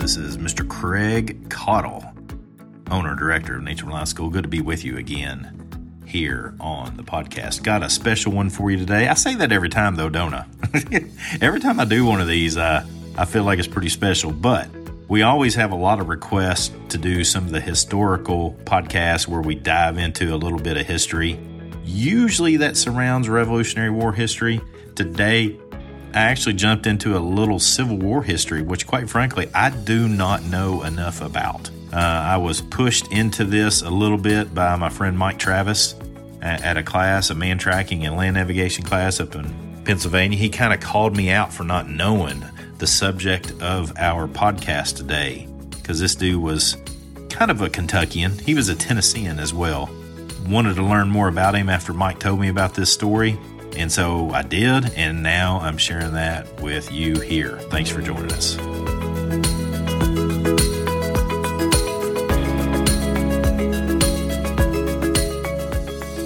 This is Mr. Craig Caudill, owner director of Nature Reliance School. Good to be with you again here on the podcast. Got a special one for you today. I say that every time, though, don't I? every time I do one of these, I feel like it's pretty special. But we always have a lot of requests to do some of the historical podcasts where we dive into a little bit of history. Usually that surrounds Revolutionary War history. Today, I actually jumped into a little Civil War history, which, quite frankly, I do not know enough about. Uh, I was pushed into this a little bit by my friend Mike Travis at, at a class, a man tracking and land navigation class up in Pennsylvania. He kind of called me out for not knowing the subject of our podcast today because this dude was kind of a Kentuckian. He was a Tennessean as well. Wanted to learn more about him after Mike told me about this story. And so I did, and now I'm sharing that with you here. Thanks for joining us.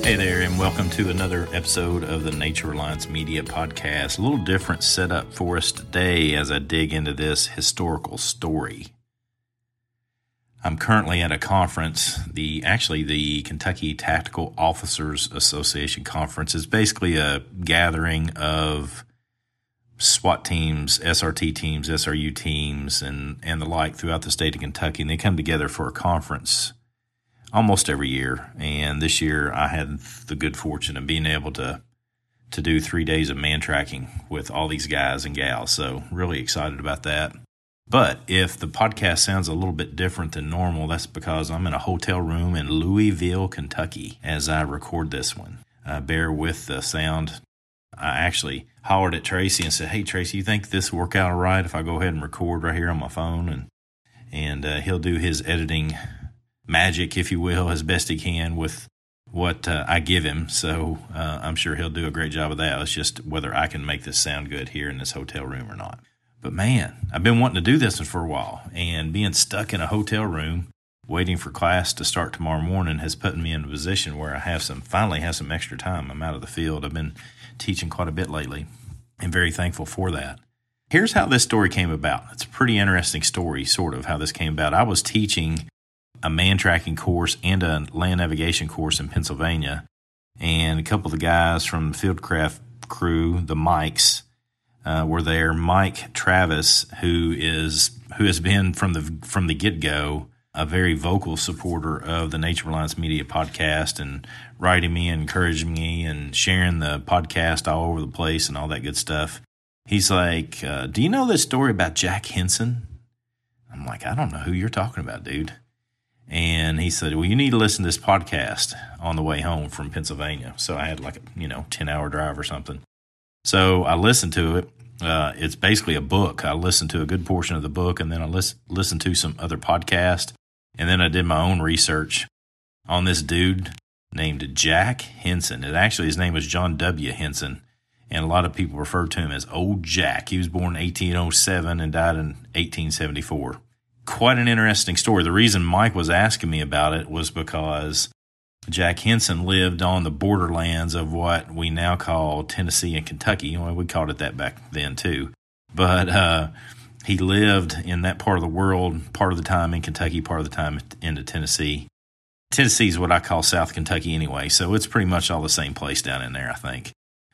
Hey there, and welcome to another episode of the Nature Reliance Media Podcast. A little different setup for us today as I dig into this historical story. I'm currently at a conference, the actually the Kentucky Tactical Officers Association conference is basically a gathering of SWAT teams, SRT teams, SRU teams, and and the like throughout the state of Kentucky, and they come together for a conference almost every year. And this year, I had the good fortune of being able to to do three days of man tracking with all these guys and gals. So really excited about that. But if the podcast sounds a little bit different than normal, that's because I'm in a hotel room in Louisville, Kentucky, as I record this one. Uh, bear with the sound. I actually hollered at Tracy and said, "Hey, Tracy, you think this will work out all right if I go ahead and record right here on my phone?" And and uh, he'll do his editing magic, if you will, as best he can with what uh, I give him. So uh, I'm sure he'll do a great job of that. It's just whether I can make this sound good here in this hotel room or not. But man, I've been wanting to do this for a while, and being stuck in a hotel room waiting for class to start tomorrow morning has put me in a position where I have some finally have some extra time. I'm out of the field. I've been teaching quite a bit lately, and very thankful for that. Here's how this story came about. It's a pretty interesting story, sort of how this came about. I was teaching a man tracking course and a land navigation course in Pennsylvania, and a couple of the guys from the Fieldcraft crew, the Mikes, uh, were there. Mike Travis, who is who has been from the from the get go a very vocal supporter of the Nature Reliance Media podcast and writing me and encouraging me and sharing the podcast all over the place and all that good stuff. He's like, uh, "Do you know this story about Jack Henson?" I'm like, "I don't know who you're talking about, dude." And he said, "Well, you need to listen to this podcast on the way home from Pennsylvania." So I had like a you know ten hour drive or something. So I listened to it. Uh, it's basically a book. I listened to a good portion of the book, and then I lis- listened to some other podcast, and then I did my own research on this dude named Jack Henson. It actually his name was John W. Henson, and a lot of people refer to him as Old Jack. He was born in 1807 and died in 1874. Quite an interesting story. The reason Mike was asking me about it was because Jack Henson lived on the borderlands of what we now call Tennessee and Kentucky. Well, we called it that back then too. But uh, he lived in that part of the world, part of the time in Kentucky, part of the time into Tennessee. Tennessee is what I call South Kentucky anyway, so it's pretty much all the same place down in there, I think.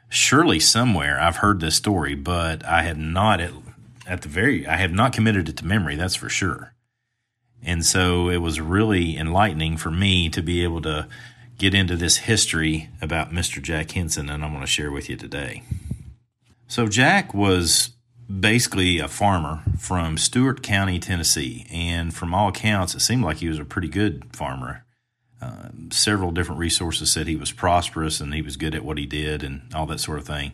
Surely somewhere I've heard this story, but I had not at, at the very I have not committed it to memory, that's for sure. And so it was really enlightening for me to be able to get into this history about Mr. Jack Henson, and I'm going to share with you today. So, Jack was basically a farmer from Stewart County, Tennessee, and from all accounts, it seemed like he was a pretty good farmer. Uh, several different resources said he was prosperous and he was good at what he did and all that sort of thing.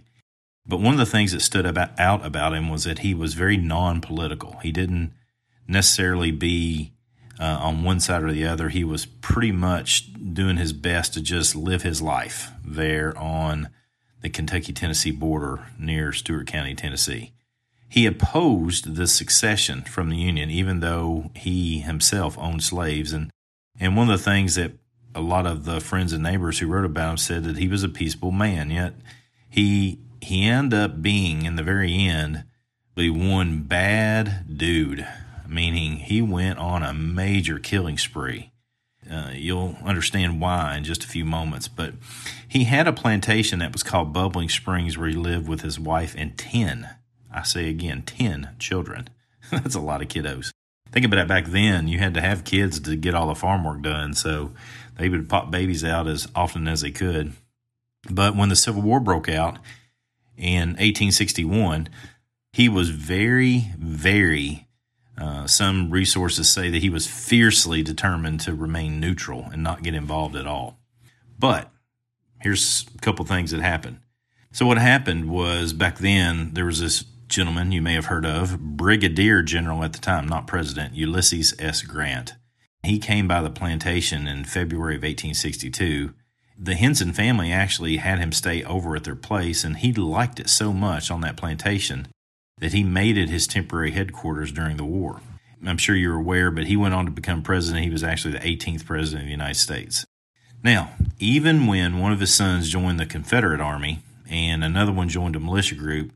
But one of the things that stood about, out about him was that he was very non political. He didn't necessarily be uh, on one side or the other. He was pretty much doing his best to just live his life there on the Kentucky Tennessee border near Stewart County, Tennessee. He opposed the secession from the Union, even though he himself owned slaves. And, and one of the things that a lot of the friends and neighbors who wrote about him said that he was a peaceable man, yet he he ended up being in the very end the one bad dude meaning he went on a major killing spree. Uh, you'll understand why in just a few moments. But he had a plantation that was called Bubbling Springs where he lived with his wife and 10, I say again, 10 children. That's a lot of kiddos. Think about it back then, you had to have kids to get all the farm work done. So they would pop babies out as often as they could. But when the Civil War broke out in 1861, he was very, very uh, some resources say that he was fiercely determined to remain neutral and not get involved at all. But here's a couple things that happened. So, what happened was back then, there was this gentleman you may have heard of, Brigadier General at the time, not President, Ulysses S. Grant. He came by the plantation in February of 1862. The Henson family actually had him stay over at their place, and he liked it so much on that plantation that he made it his temporary headquarters during the war. I'm sure you're aware, but he went on to become president. He was actually the 18th president of the United States. Now, even when one of his sons joined the Confederate Army and another one joined a militia group,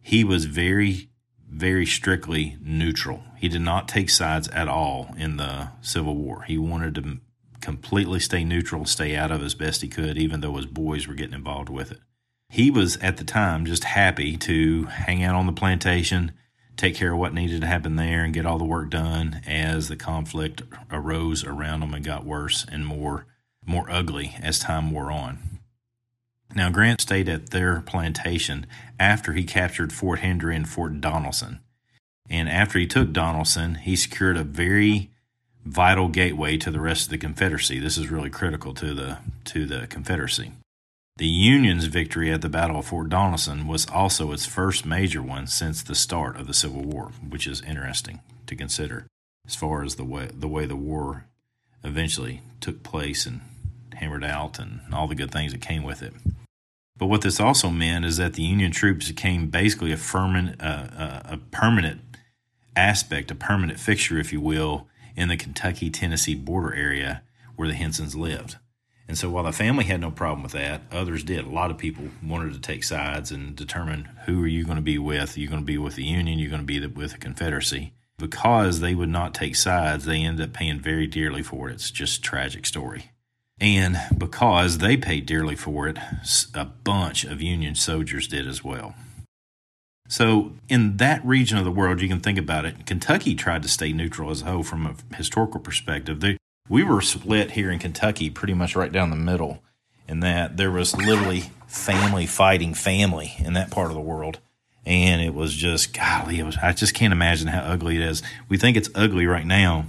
he was very, very strictly neutral. He did not take sides at all in the Civil War. He wanted to completely stay neutral, stay out of as best he could, even though his boys were getting involved with it he was at the time just happy to hang out on the plantation, take care of what needed to happen there, and get all the work done as the conflict arose around him and got worse and more more ugly as time wore on. Now Grant stayed at their plantation after he captured Fort Henry and Fort Donelson. And after he took Donelson, he secured a very vital gateway to the rest of the Confederacy. This is really critical to the to the Confederacy. The Union's victory at the Battle of Fort Donelson was also its first major one since the start of the Civil War, which is interesting to consider as far as the way the way the war eventually took place and hammered out and all the good things that came with it. But what this also meant is that the Union troops became basically a, uh, uh, a permanent aspect, a permanent fixture, if you will, in the Kentucky Tennessee border area where the Hensons lived. And so while the family had no problem with that, others did. A lot of people wanted to take sides and determine who are you going to be with? Are you going to be with the Union? You're going to be with the Confederacy. Because they would not take sides, they ended up paying very dearly for it. It's just a tragic story. And because they paid dearly for it, a bunch of Union soldiers did as well. So, in that region of the world, you can think about it. Kentucky tried to stay neutral as a whole from a historical perspective. They, we were split here in Kentucky pretty much right down the middle in that there was literally family fighting family in that part of the world. And it was just, golly, it was, I just can't imagine how ugly it is. We think it's ugly right now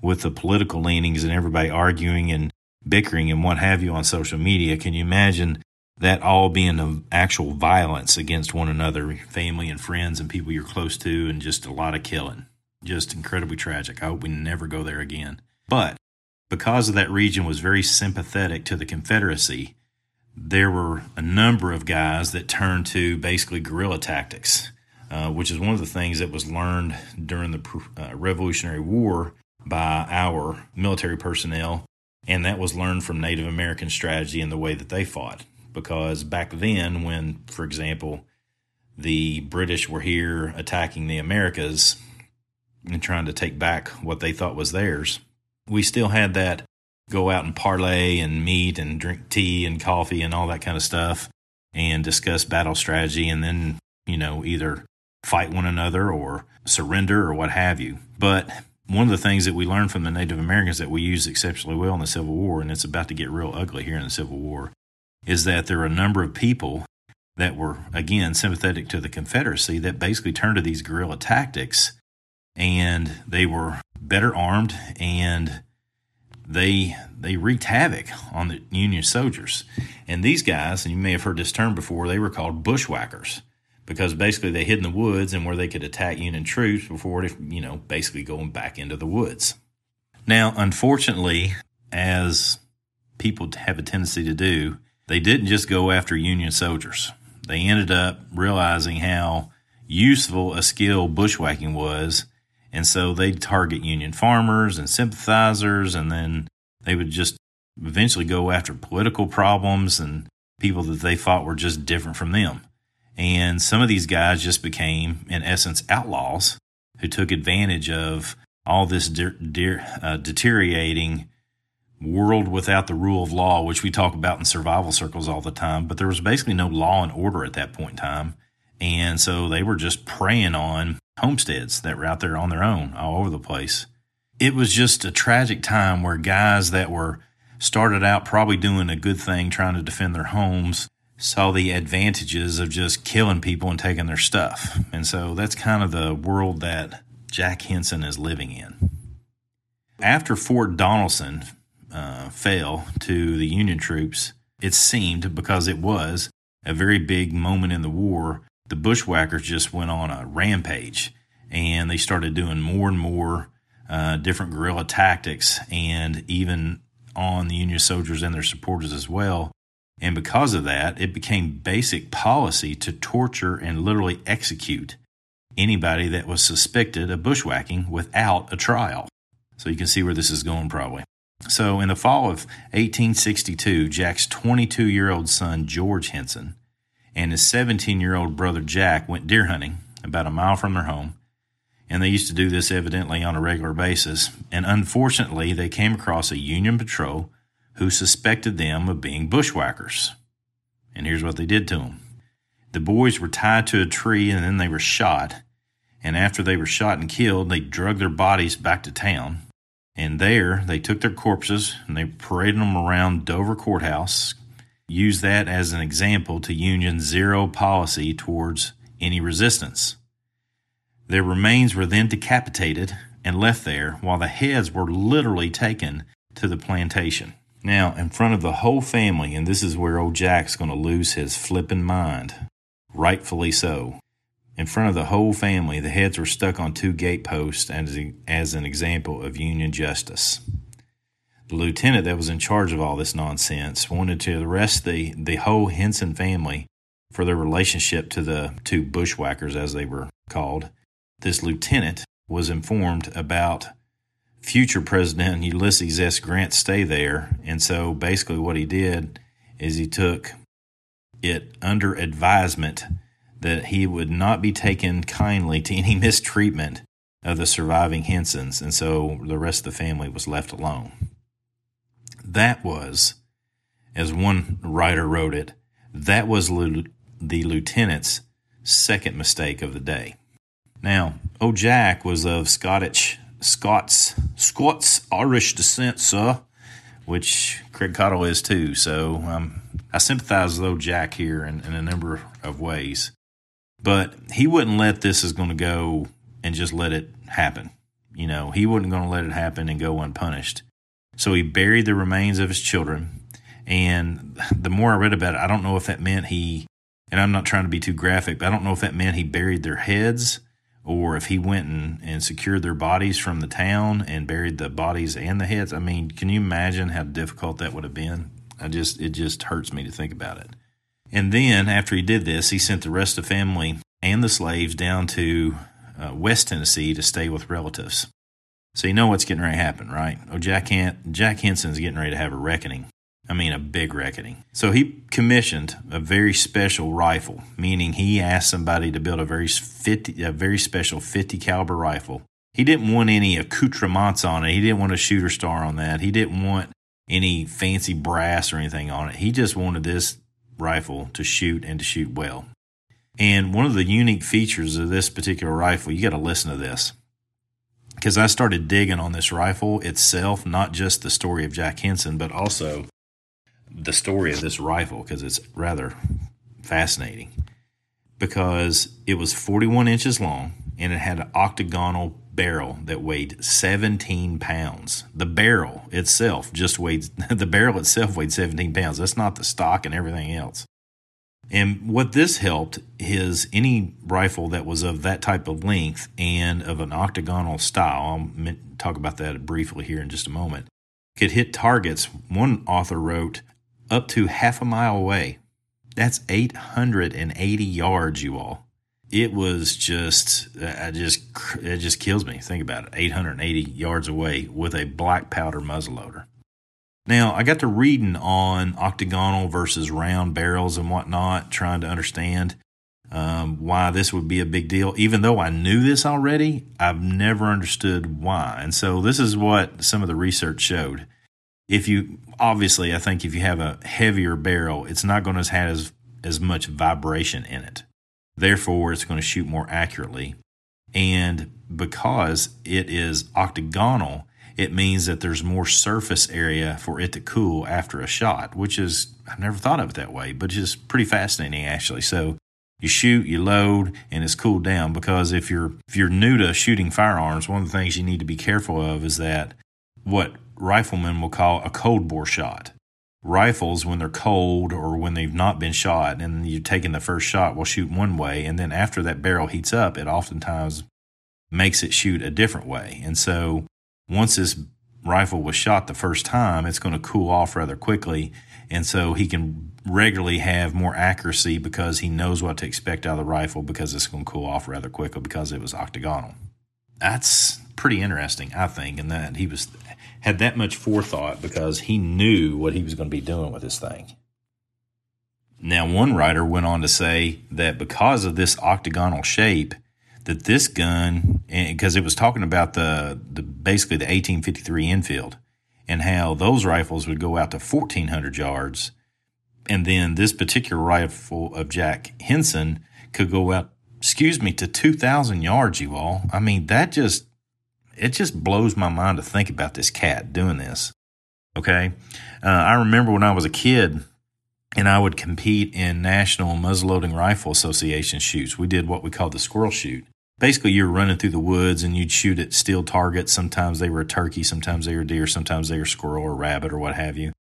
with the political leanings and everybody arguing and bickering and what have you on social media. Can you imagine that all being actual violence against one another, family and friends and people you're close to, and just a lot of killing? Just incredibly tragic. I hope we never go there again. But because that region was very sympathetic to the Confederacy, there were a number of guys that turned to basically guerrilla tactics, uh, which is one of the things that was learned during the uh, Revolutionary War by our military personnel. And that was learned from Native American strategy and the way that they fought. Because back then, when, for example, the British were here attacking the Americas and trying to take back what they thought was theirs, we still had that go out and parlay and meet and drink tea and coffee and all that kind of stuff and discuss battle strategy and then, you know, either fight one another or surrender or what have you. But one of the things that we learned from the Native Americans that we used exceptionally well in the Civil War, and it's about to get real ugly here in the Civil War, is that there are a number of people that were, again, sympathetic to the Confederacy that basically turned to these guerrilla tactics and they were better armed and they they wreaked havoc on the Union soldiers. And these guys, and you may have heard this term before, they were called bushwhackers because basically they hid in the woods and where they could attack Union troops before, you know, basically going back into the woods. Now, unfortunately, as people have a tendency to do, they didn't just go after Union soldiers. They ended up realizing how useful a skill bushwhacking was and so they'd target union farmers and sympathizers, and then they would just eventually go after political problems and people that they thought were just different from them. And some of these guys just became, in essence, outlaws who took advantage of all this de- de- uh, deteriorating world without the rule of law, which we talk about in survival circles all the time. But there was basically no law and order at that point in time. And so they were just preying on homesteads that were out there on their own all over the place. It was just a tragic time where guys that were started out probably doing a good thing trying to defend their homes saw the advantages of just killing people and taking their stuff. And so that's kind of the world that Jack Henson is living in. After Fort Donelson uh, fell to the Union troops, it seemed, because it was a very big moment in the war, the bushwhackers just went on a rampage and they started doing more and more uh, different guerrilla tactics and even on the Union soldiers and their supporters as well. And because of that, it became basic policy to torture and literally execute anybody that was suspected of bushwhacking without a trial. So you can see where this is going probably. So in the fall of 1862, Jack's 22 year old son, George Henson, and his 17 year old brother Jack went deer hunting about a mile from their home. And they used to do this evidently on a regular basis. And unfortunately, they came across a Union patrol who suspected them of being bushwhackers. And here's what they did to them the boys were tied to a tree and then they were shot. And after they were shot and killed, they drug their bodies back to town. And there, they took their corpses and they paraded them around Dover Courthouse, use that as an example to Union's zero policy towards any resistance. Their remains were then decapitated and left there, while the heads were literally taken to the plantation. Now, in front of the whole family, and this is where old Jack's going to lose his flippin' mind, rightfully so. In front of the whole family, the heads were stuck on two gateposts as, as an example of Union justice the lieutenant that was in charge of all this nonsense wanted to arrest the, the whole Henson family for their relationship to the two bushwhackers, as they were called. This lieutenant was informed about future President Ulysses S. Grant's stay there. And so basically, what he did is he took it under advisement that he would not be taken kindly to any mistreatment of the surviving Hensons. And so the rest of the family was left alone. That was, as one writer wrote it, that was the lieutenant's second mistake of the day. Now, old Jack was of Scottish, Scots, Scots Irish descent, sir, which Craig Caudill is too. So um, I sympathize with old Jack here in, in a number of ways. But he wouldn't let this is going to go and just let it happen. You know, he wasn't going to let it happen and go unpunished. So he buried the remains of his children. And the more I read about it, I don't know if that meant he, and I'm not trying to be too graphic, but I don't know if that meant he buried their heads or if he went and, and secured their bodies from the town and buried the bodies and the heads. I mean, can you imagine how difficult that would have been? I just it just hurts me to think about it. And then after he did this, he sent the rest of the family and the slaves down to uh, West Tennessee to stay with relatives. So you know what's getting ready to happen, right? Oh, Jack, Han- Jack Henson's getting ready to have a reckoning. I mean, a big reckoning. So he commissioned a very special rifle, meaning he asked somebody to build a very 50, a very special 50 caliber rifle. He didn't want any accoutrements on it. He didn't want a shooter star on that. He didn't want any fancy brass or anything on it. He just wanted this rifle to shoot and to shoot well. And one of the unique features of this particular rifle, you got to listen to this. Because I started digging on this rifle itself, not just the story of Jack Henson, but also the story of this rifle, because it's rather fascinating. Because it was 41 inches long and it had an octagonal barrel that weighed 17 pounds. The barrel itself just weighed, the barrel itself weighed 17 pounds. That's not the stock and everything else. And what this helped is any rifle that was of that type of length and of an octagonal style, I'll talk about that briefly here in just a moment, could hit targets, one author wrote, up to half a mile away. That's 880 yards, you all. It was just, I just, it just kills me. Think about it 880 yards away with a black powder muzzleloader. Now, I got to reading on octagonal versus round barrels and whatnot, trying to understand um, why this would be a big deal. Even though I knew this already, I've never understood why. And so, this is what some of the research showed. If you obviously, I think if you have a heavier barrel, it's not going to have as, as much vibration in it. Therefore, it's going to shoot more accurately. And because it is octagonal, it means that there's more surface area for it to cool after a shot, which is, I've never thought of it that way, but it's pretty fascinating actually. So you shoot, you load, and it's cooled down because if you're, if you're new to shooting firearms, one of the things you need to be careful of is that what riflemen will call a cold bore shot. Rifles, when they're cold or when they've not been shot and you're taking the first shot, will shoot one way. And then after that barrel heats up, it oftentimes makes it shoot a different way. And so once this rifle was shot the first time, it's going to cool off rather quickly. And so he can regularly have more accuracy because he knows what to expect out of the rifle because it's going to cool off rather quickly because it was octagonal. That's pretty interesting, I think, in that he was had that much forethought because he knew what he was going to be doing with this thing. Now, one writer went on to say that because of this octagonal shape, that this gun, because it was talking about the, the basically the 1853 Enfield and how those rifles would go out to 1400 yards. And then this particular rifle of Jack Henson could go out, excuse me, to 2000 yards, you all. I mean, that just, it just blows my mind to think about this cat doing this. Okay. Uh, I remember when I was a kid, and I would compete in National Muzzleloading Rifle Association shoots. We did what we called the squirrel shoot basically you were running through the woods and you'd shoot at steel targets. Sometimes they were a turkey, sometimes they were deer, sometimes they were squirrel or rabbit or what have you.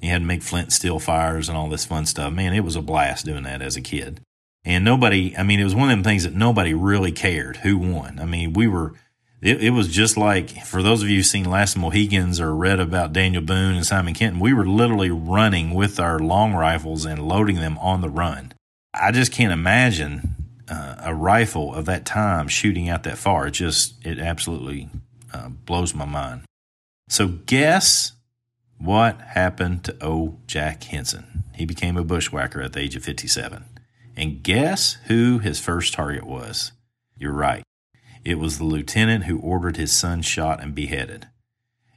You had to make flint steel fires and all this fun stuff. Man, it was a blast doing that as a kid. And nobody, I mean, it was one of them things that nobody really cared who won. I mean, we were, it, it was just like, for those of you who've seen Last Mohegans or read about Daniel Boone and Simon Kenton, we were literally running with our long rifles and loading them on the run. I just can't imagine uh, a rifle of that time shooting out that far. It just, it absolutely uh, blows my mind. So, guess what happened to old Jack Henson? He became a bushwhacker at the age of 57. And guess who his first target was? You're right. It was the lieutenant who ordered his son shot and beheaded.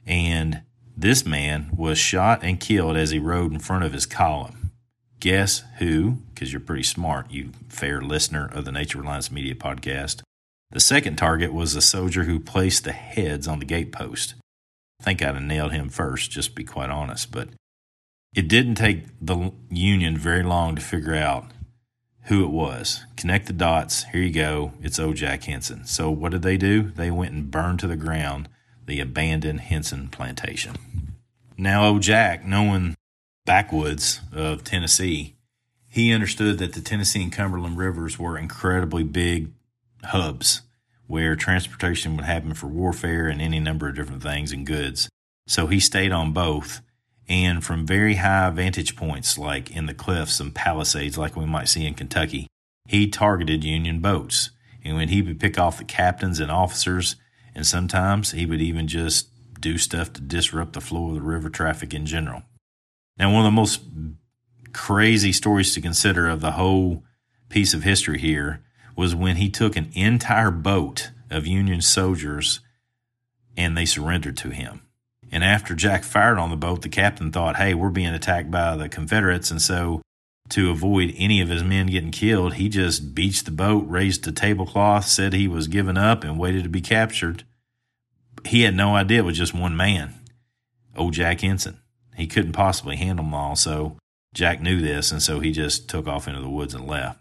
And this man was shot and killed as he rode in front of his column. Guess who? Because you're pretty smart, you fair listener of the Nature Reliance Media podcast. The second target was the soldier who placed the heads on the gatepost. I think I'd have nailed him first, just to be quite honest, but it didn't take the Union very long to figure out who it was. Connect the dots. Here you go. It's old Jack Henson. So what did they do? They went and burned to the ground the abandoned Henson plantation. Now, old Jack, knowing backwoods of Tennessee, he understood that the Tennessee and Cumberland rivers were incredibly big hubs where transportation would happen for warfare and any number of different things and goods. So he stayed on both And from very high vantage points, like in the cliffs and palisades, like we might see in Kentucky, he targeted Union boats. And when he would pick off the captains and officers, and sometimes he would even just do stuff to disrupt the flow of the river traffic in general. Now, one of the most crazy stories to consider of the whole piece of history here was when he took an entire boat of Union soldiers and they surrendered to him. And after Jack fired on the boat, the captain thought, hey, we're being attacked by the Confederates. And so, to avoid any of his men getting killed, he just beached the boat, raised the tablecloth, said he was giving up, and waited to be captured. He had no idea it was just one man, old Jack Henson. He couldn't possibly handle them all. So, Jack knew this, and so he just took off into the woods and left.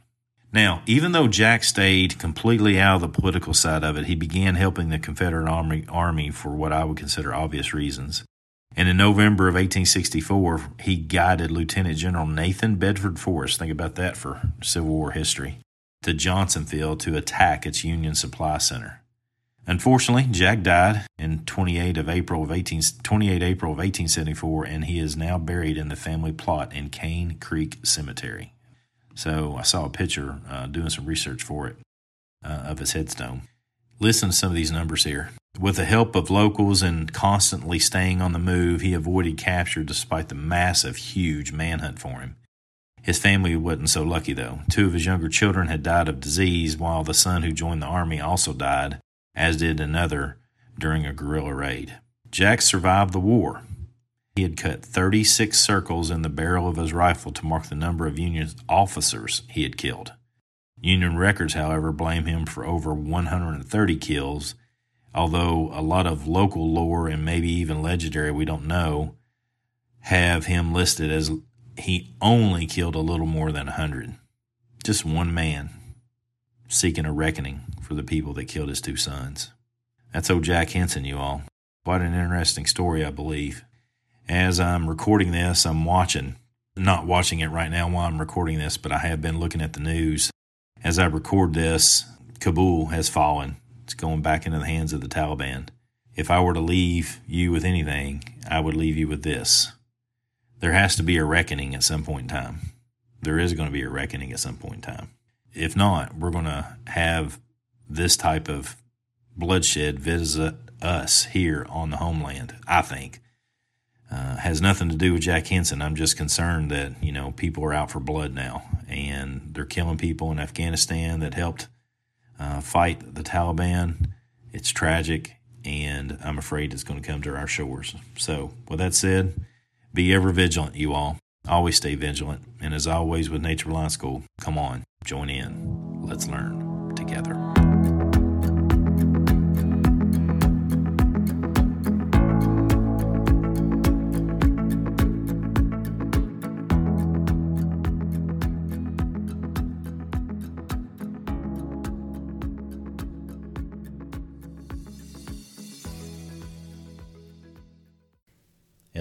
Now, even though Jack stayed completely out of the political side of it, he began helping the Confederate Army, Army for what I would consider obvious reasons. And in November of 1864, he guided Lieutenant General Nathan Bedford Forrest, think about that for Civil War history, to Johnsonville to attack its Union Supply Center. Unfortunately, Jack died in 28 of April of 18, 28 April of 1874, and he is now buried in the family plot in Cane Creek Cemetery. So I saw a picture uh, doing some research for it uh, of his headstone. Listen to some of these numbers here. With the help of locals and constantly staying on the move, he avoided capture despite the massive, huge manhunt for him. His family wasn't so lucky, though. Two of his younger children had died of disease, while the son who joined the army also died, as did another during a guerrilla raid. Jack survived the war, he had cut 36 circles in the barrel of his rifle to mark the number of Union officers he had killed. Union records, however, blame him for over 130 kills, although a lot of local lore and maybe even legendary, we don't know, have him listed as he only killed a little more than 100. Just one man seeking a reckoning for the people that killed his two sons. That's old Jack Henson, you all. Quite an interesting story, I believe as I'm recording this, I'm watching, not watching it right now while I'm recording this, but I have been looking at the news. As I record this, Kabul has fallen. It's going back into the hands of the Taliban. If I were to leave you with anything, I would leave you with this. There has to be a reckoning at some point in time. There is going to be a reckoning at some point in time. If not, we're going to have this type of bloodshed visit us here on the homeland, I think. Uh, has nothing to do with Jack Henson. I'm just concerned that you know people are out for blood now, and they're killing people in Afghanistan that helped uh, fight the Taliban. It's tragic, and I'm afraid it's going to come to our shores. So, with that said, be ever vigilant, you all. Always stay vigilant, and as always with Nature Reliance School, come on, join in. Let's learn together.